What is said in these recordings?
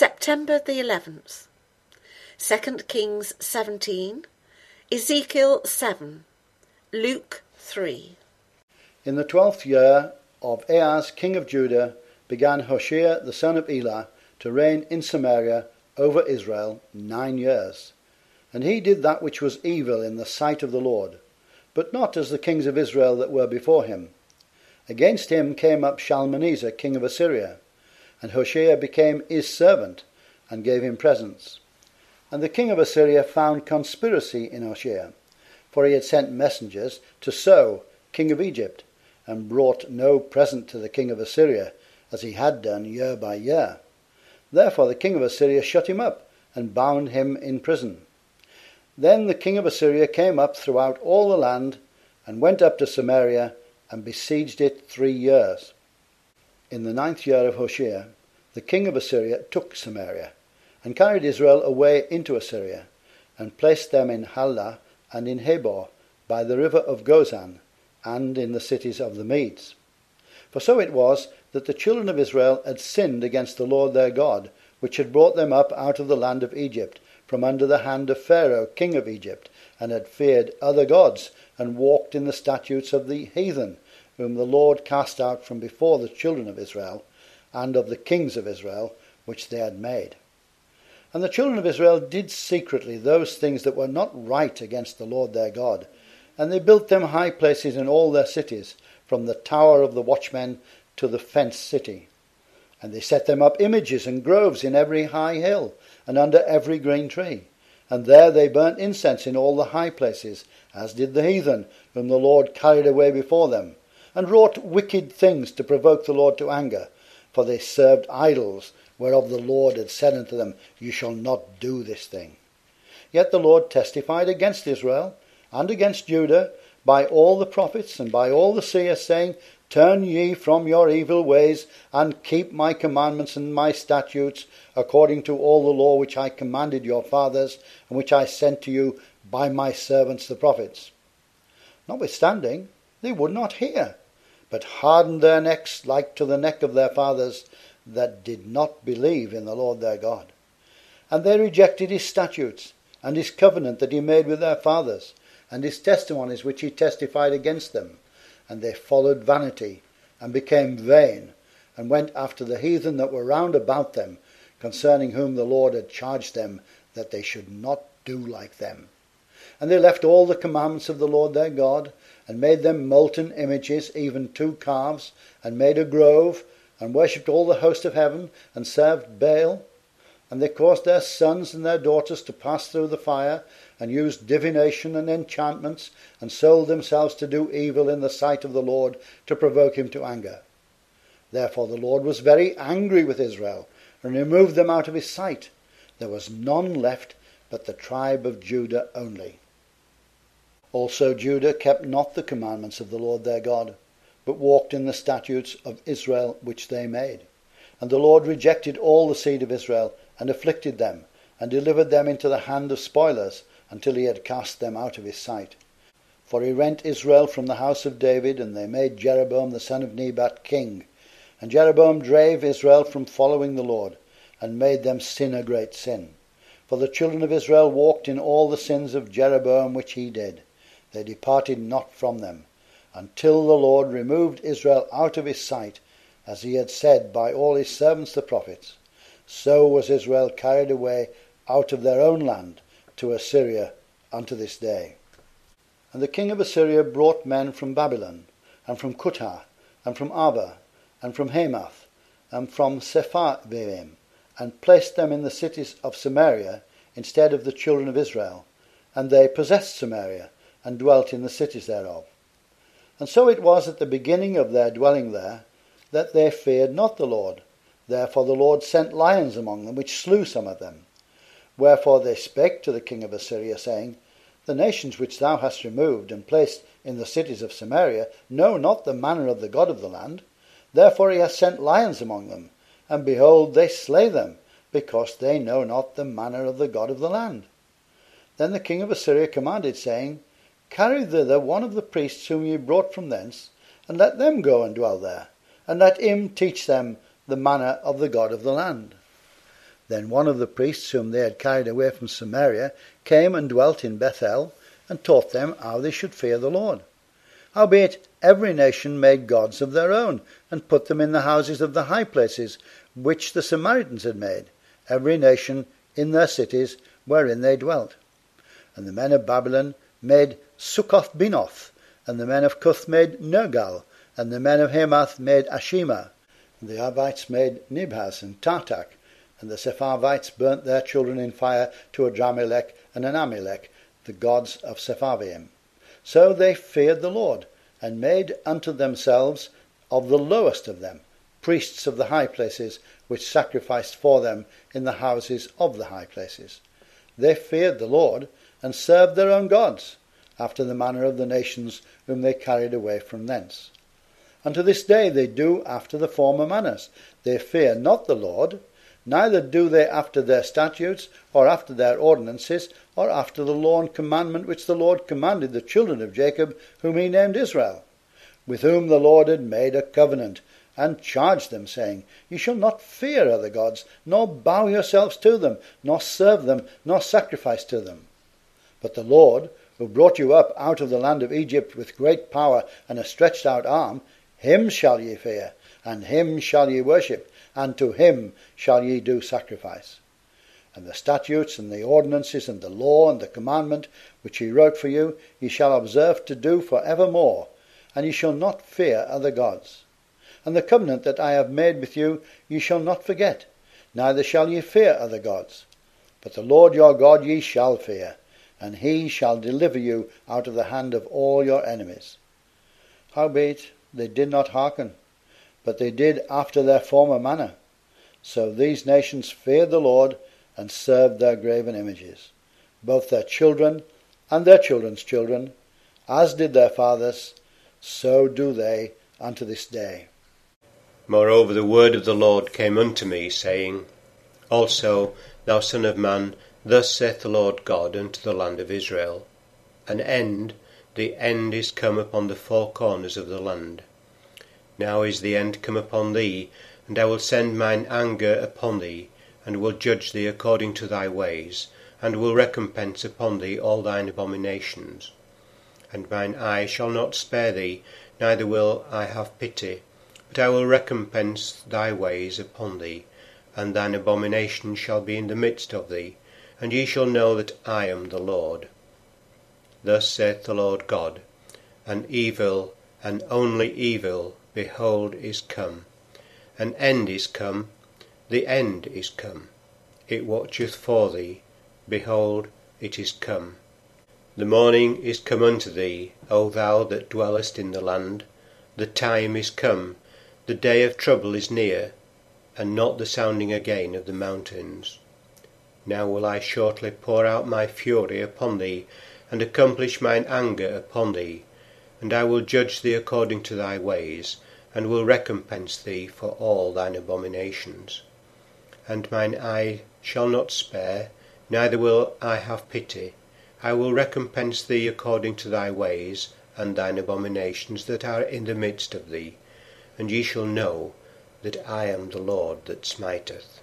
September the 11th. 2 Kings 17, Ezekiel 7, Luke 3. In the twelfth year of Ahaz king of Judah began Hoshea the son of Elah to reign in Samaria over Israel nine years. And he did that which was evil in the sight of the Lord, but not as the kings of Israel that were before him. Against him came up Shalmaneser king of Assyria, and Hoshea became his servant, and gave him presents. And the king of Assyria found conspiracy in Hoshea, for he had sent messengers to So, king of Egypt, and brought no present to the king of Assyria, as he had done year by year. Therefore the king of Assyria shut him up, and bound him in prison. Then the king of Assyria came up throughout all the land, and went up to Samaria, and besieged it three years. In the ninth year of Hoshea, the king of Assyria took Samaria, and carried Israel away into Assyria, and placed them in Halah and in Habor, by the river of Gozan, and in the cities of the Medes. For so it was that the children of Israel had sinned against the Lord their God, which had brought them up out of the land of Egypt, from under the hand of Pharaoh king of Egypt, and had feared other gods, and walked in the statutes of the heathen, whom the Lord cast out from before the children of Israel, and of the kings of Israel, which they had made. And the children of Israel did secretly those things that were not right against the Lord their God, and they built them high places in all their cities, from the tower of the watchmen to the fenced city. And they set them up images and groves in every high hill, and under every green tree. And there they burnt incense in all the high places, as did the heathen, whom the Lord carried away before them and wrought wicked things to provoke the Lord to anger. For they served idols, whereof the Lord had said unto them, You shall not do this thing. Yet the Lord testified against Israel and against Judah by all the prophets and by all the seers, saying, Turn ye from your evil ways, and keep my commandments and my statutes, according to all the law which I commanded your fathers, and which I sent to you by my servants the prophets. Notwithstanding, they would not hear, but hardened their necks like to the neck of their fathers that did not believe in the Lord their God. And they rejected his statutes, and his covenant that he made with their fathers, and his testimonies which he testified against them. And they followed vanity, and became vain, and went after the heathen that were round about them, concerning whom the Lord had charged them that they should not do like them. And they left all the commandments of the Lord their God, and made them molten images, even two calves, and made a grove, and worshipped all the host of heaven, and served Baal. And they caused their sons and their daughters to pass through the fire, and used divination and enchantments, and sold themselves to do evil in the sight of the Lord, to provoke him to anger. Therefore the Lord was very angry with Israel, and removed them out of his sight. There was none left but the tribe of Judah only. Also Judah kept not the commandments of the Lord their God, but walked in the statutes of Israel which they made. And the Lord rejected all the seed of Israel, and afflicted them, and delivered them into the hand of spoilers, until he had cast them out of his sight. For he rent Israel from the house of David, and they made Jeroboam the son of Nebat king. And Jeroboam drave Israel from following the Lord, and made them sin a great sin. For the children of Israel walked in all the sins of Jeroboam which he did they departed not from them, until the Lord removed Israel out of his sight, as he had said by all his servants the prophets. So was Israel carried away out of their own land to Assyria unto this day. And the king of Assyria brought men from Babylon, and from Cuthah, and from Ava, and from Hamath, and from Sepharvaim, and placed them in the cities of Samaria instead of the children of Israel. And they possessed Samaria, and dwelt in the cities thereof. And so it was at the beginning of their dwelling there that they feared not the Lord. Therefore the Lord sent lions among them, which slew some of them. Wherefore they spake to the king of Assyria, saying, The nations which thou hast removed and placed in the cities of Samaria know not the manner of the God of the land. Therefore he hath sent lions among them, and behold, they slay them, because they know not the manner of the God of the land. Then the king of Assyria commanded, saying, Carry thither one of the priests whom ye brought from thence, and let them go and dwell there, and let him teach them the manner of the God of the land. Then one of the priests whom they had carried away from Samaria came and dwelt in Bethel, and taught them how they should fear the Lord. Howbeit every nation made gods of their own, and put them in the houses of the high places which the Samaritans had made, every nation in their cities wherein they dwelt. And the men of Babylon made Succoth Benoth, and the men of Cuth made Nergal, and the men of Hamath made Ashima. And the Avites made Nibhaz and Tartak, and the Sepharvites burnt their children in fire to Adramelech and Anamelech, the gods of Sepharvaim. So they feared the Lord, and made unto themselves of the lowest of them priests of the high places, which sacrificed for them in the houses of the high places. They feared the Lord, and served their own gods, after the manner of the nations whom they carried away from thence. And to this day they do after the former manners. They fear not the Lord, neither do they after their statutes, or after their ordinances, or after the law and commandment which the Lord commanded the children of Jacob, whom he named Israel, with whom the Lord had made a covenant, and charged them, saying, Ye shall not fear other gods, nor bow yourselves to them, nor serve them, nor sacrifice to them. But the Lord, who brought you up out of the land of Egypt with great power and a stretched out arm, him shall ye fear, and him shall ye worship, and to him shall ye do sacrifice. And the statutes and the ordinances and the law and the commandment which he wrote for you, ye shall observe to do for evermore, and ye shall not fear other gods. And the covenant that I have made with you ye shall not forget, neither shall ye fear other gods. But the Lord your God ye shall fear, and he shall deliver you out of the hand of all your enemies. Howbeit they did not hearken, but they did after their former manner. So these nations feared the Lord, and served their graven images, both their children and their children's children, as did their fathers, so do they unto this day. Moreover, the word of the Lord came unto me, saying, Also, thou son of man, thus saith the Lord God unto the land of Israel, An end, the end is come upon the four corners of the land. Now is the end come upon thee, and I will send mine anger upon thee, and will judge thee according to thy ways, and will recompense upon thee all thine abominations. And mine eye shall not spare thee, neither will I have pity, but I will recompense thy ways upon thee, and thine abomination shall be in the midst of thee, and ye shall know that I am the Lord. Thus saith the Lord God, An evil, an only evil, behold, is come. An end is come, the end is come. It watcheth for thee. Behold, it is come. The morning is come unto thee, O thou that dwellest in the land. The time is come, the day of trouble is near, and not the sounding again of the mountains. Now will I shortly pour out my fury upon thee, and accomplish mine anger upon thee, and I will judge thee according to thy ways, and will recompense thee for all thine abominations and mine eye shall not spare, neither will I have pity. I will recompense thee according to thy ways, and thine abominations that are in the midst of thee, and ye shall know that I am the Lord that smiteth.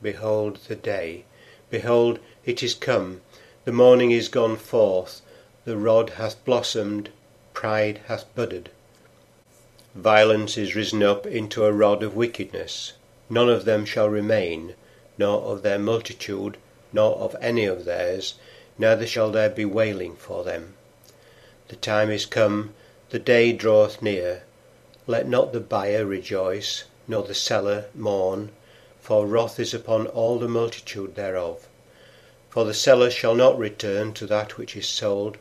Behold the day, behold, it is come, the morning is gone forth, the rod hath blossomed, pride hath budded. Violence is risen up into a rod of wickedness, none of them shall remain, nor of their multitude, nor of any of theirs, neither shall there be wailing for them. The time is come, the day draweth near. Let not the buyer rejoice, nor the seller mourn, for wrath is upon all the multitude thereof. For the seller shall not return to that which is sold,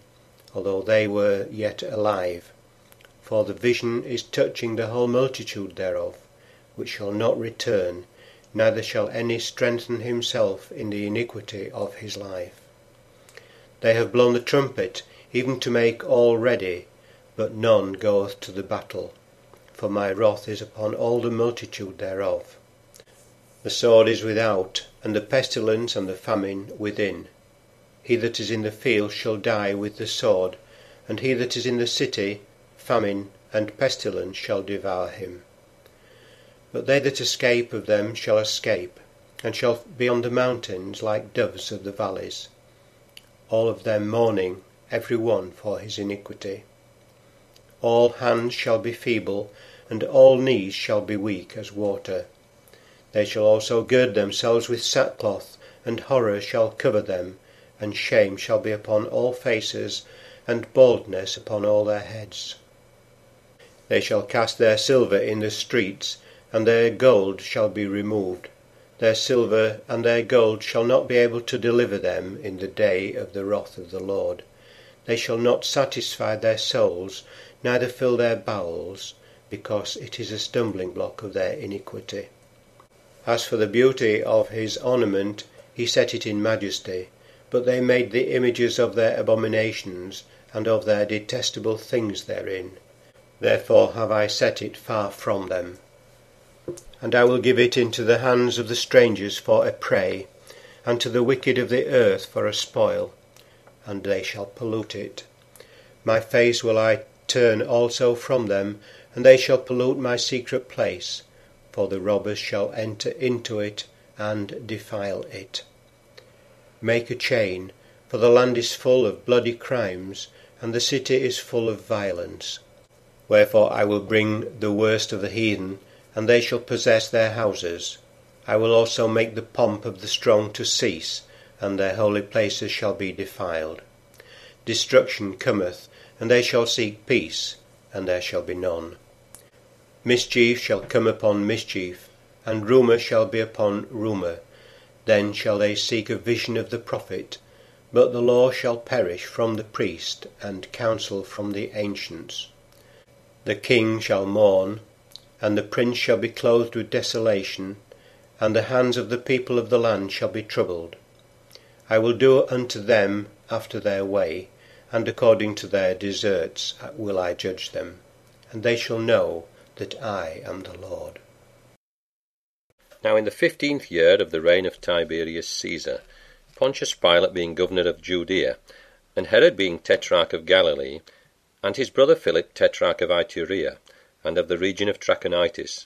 although they were yet alive. For the vision is touching the whole multitude thereof which shall not return, neither shall any strengthen himself in the iniquity of his life. They have blown the trumpet, even to make all ready, but none goeth to the battle, for my wrath is upon all the multitude thereof. The sword is without, and the pestilence and the famine within. He that is in the field shall die with the sword, and he that is in the city, famine and pestilence shall devour him. But they that escape of them shall escape, and shall be on the mountains like doves of the valleys, all of them mourning, every one for his iniquity. All hands shall be feeble, and all knees shall be weak as water. They shall also gird themselves with sackcloth, and horror shall cover them, and shame shall be upon all faces, and baldness upon all their heads. They shall cast their silver in the streets, and their gold shall be removed. Their silver and their gold shall not be able to deliver them in the day of the wrath of the Lord. They shall not satisfy their souls, neither fill their bowels, because it is a stumbling block of their iniquity. As for the beauty of his ornament, he set it in majesty, but they made the images of their abominations, and of their detestable things therein. Therefore have I set it far from them. And I will give it into the hands of the strangers for a prey, and to the wicked of the earth for a spoil, and they shall pollute it. My face will I turn also from them, and they shall pollute my secret place, for the robbers shall enter into it and defile it. Make a chain, for the land is full of bloody crimes, and the city is full of violence. Wherefore I will bring the worst of the heathen, and they shall possess their houses. I will also make the pomp of the strong to cease, and their holy places shall be defiled. Destruction cometh, and they shall seek peace, and there shall be none. Mischief shall come upon mischief, and rumour shall be upon rumour. Then shall they seek a vision of the prophet, but the law shall perish from the priest, and counsel from the ancients. The king shall mourn, and the prince shall be clothed with desolation, and the hands of the people of the land shall be troubled. I will do unto them after their way, and according to their deserts will I judge them, and they shall know that I am the Lord. Now in the fifteenth year of the reign of Tiberius Caesar, Pontius Pilate being governor of Judea, and Herod being tetrarch of Galilee, and his brother Philip tetrarch of Iturea, and of the region of Trachonitis,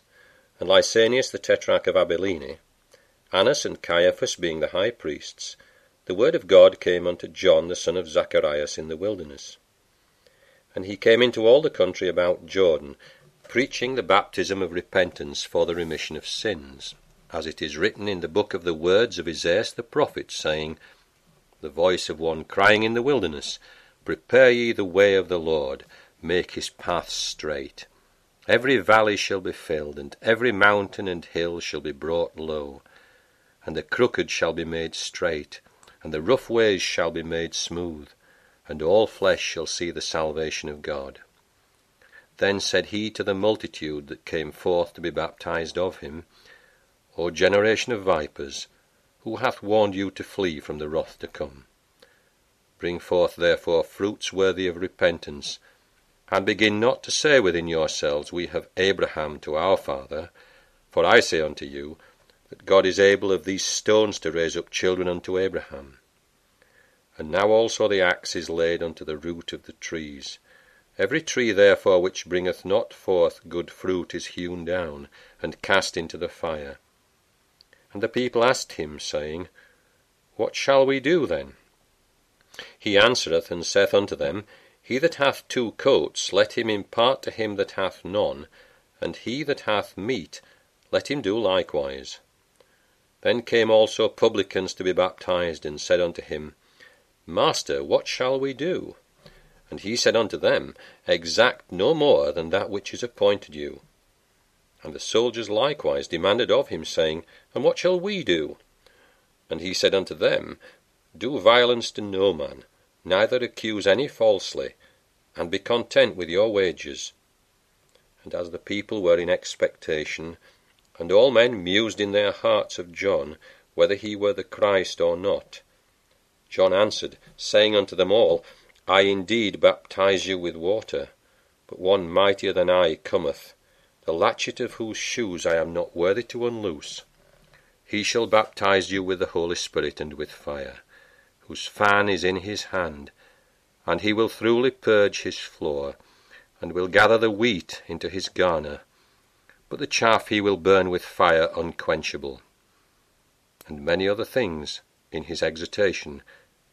and Lysanias the tetrarch of Abilene, Annas and Caiaphas being the high priests, the word of God came unto John the son of Zacharias in the wilderness. And he came into all the country about Jordan, preaching the baptism of repentance for the remission of sins, as it is written in the book of the words of Isaiah the prophet, saying, The voice of one crying in the wilderness, Prepare ye the way of the Lord, make his paths straight. Every valley shall be filled, and every mountain and hill shall be brought low, and the crooked shall be made straight, and the rough ways shall be made smooth, and all flesh shall see the salvation of God. Then said he to the multitude that came forth to be baptized of him, O generation of vipers, who hath warned you to flee from the wrath to come? Bring forth therefore fruits worthy of repentance, and begin not to say within yourselves, We have Abraham to our father. For I say unto you, that God is able of these stones to raise up children unto Abraham. And now also the axe is laid unto the root of the trees. Every tree therefore which bringeth not forth good fruit is hewn down, and cast into the fire. And the people asked him, saying, What shall we do then? He answereth and saith unto them, He that hath two coats, let him impart to him that hath none, and he that hath meat, let him do likewise. Then came also publicans to be baptized, and said unto him, Master, what shall we do? And he said unto them, Exact no more than that which is appointed you. And the soldiers likewise demanded of him, saying, And what shall we do? And he said unto them, do violence to no man, neither accuse any falsely, and be content with your wages. And as the people were in expectation, and all men mused in their hearts of John, whether he were the Christ or not, John answered, saying unto them all, I indeed baptize you with water, but one mightier than I cometh, the latchet of whose shoes I am not worthy to unloose. He shall baptize you with the Holy Spirit and with fire whose fan is in his hand, and he will thoroughly purge his floor, and will gather the wheat into his garner, but the chaff he will burn with fire unquenchable. and many other things in his exhortation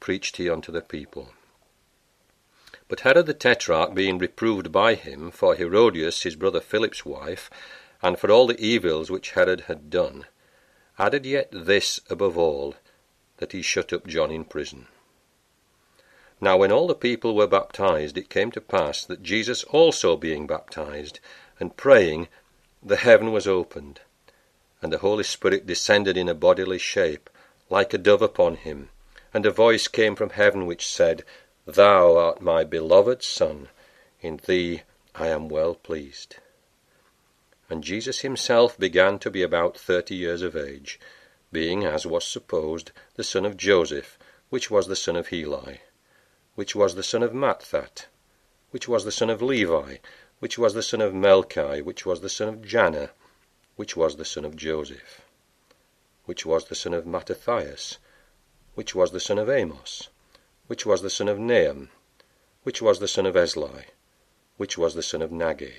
preached he unto the people. But Herod the Tetrarch, being reproved by him for Herodias his brother Philip's wife, and for all the evils which Herod had done, added yet this above all, that he shut up John in prison. Now when all the people were baptized, it came to pass that Jesus also being baptized, and praying, the heaven was opened, and the Holy Spirit descended in a bodily shape, like a dove upon him, and a voice came from heaven which said, Thou art my beloved Son, in thee I am well pleased. And Jesus himself began to be about thirty years of age, being, as was supposed, the son of Joseph, which was the son of Heli, which was the son of Matthat, which was the son of Levi, which was the son of Melchi, which was the son of Janna, which was the son of Joseph, which was the son of Mattathias, which was the son of Amos, which was the son of Nahum, which was the son of Esli, which was the son of Nagge,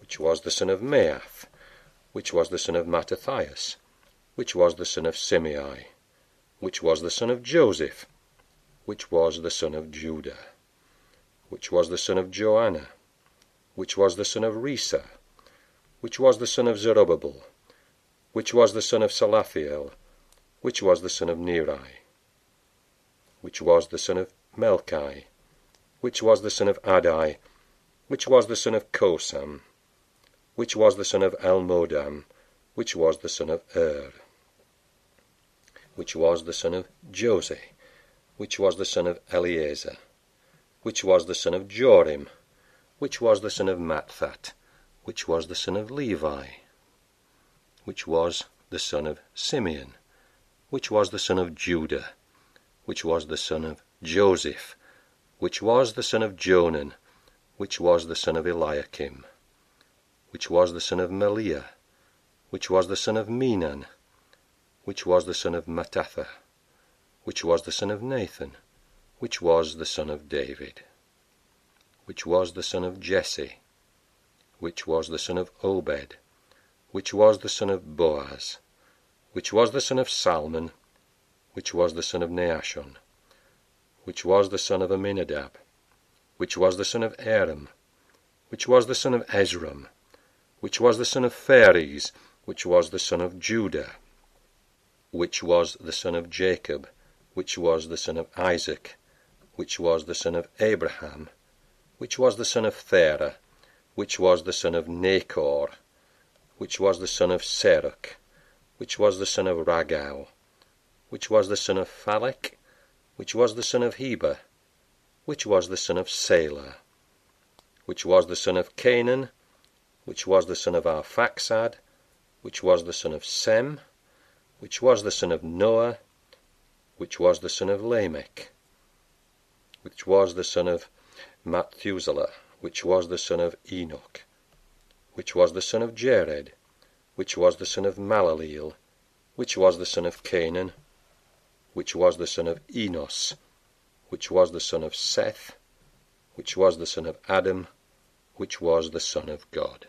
which was the son of Maath, which was the son of Mattathias, which was the son of Simei, which was the son of Joseph, which was the son of Judah, which was the son of Joanna, which was the son of Rhesa, which was the son of Zerubbabel, which was the son of Salathiel, which was the son of Neri, which was the son of Melchi, which was the son of Adai, which was the son of Cosam, which was the son of Elmodam, which was the son of Er, which was the son of Jose, which was the son of Eleazar, which was the son of Jorim, which was the son of Matthat, which was the son of Levi, which was the son of Simeon, which was the son of Judah, which was the son of Joseph, which was the son of Jonan, which was the son of Eliakim, which was the son of Melea, which was the son of Menan, which was the son of Mattatha, which was the son of Nathan, which was the son of David, which was the son of Jesse, which was the son of Obed, which was the son of Boaz, which was the son of Salmon, which was the son of Naashon, which was the son of Aminadab, which was the son of Aram, which was the son of Esrom, which was the son of Phares, which was the son of Judah, which was the son of Jacob, which was the son of Isaac, which was the son of Abraham, which was the son of Thera, which was the son of Nachor, which was the son of Serach, which was the son of Ragau, which was the son of Phalec, which was the son of Heber, which was the son of Salah, which was the son of Cainan, which was the son of Arphaxad, which was the son of Sem, which was the son of Noah, which was the son of Lamech, which was the son of Methuselah, which was the son of Enoch, which was the son of Jared, which was the son of Malaleel, which was the son of Cainan, which was the son of Enos, which was the son of Seth, which was the son of Adam, which was the Son of God.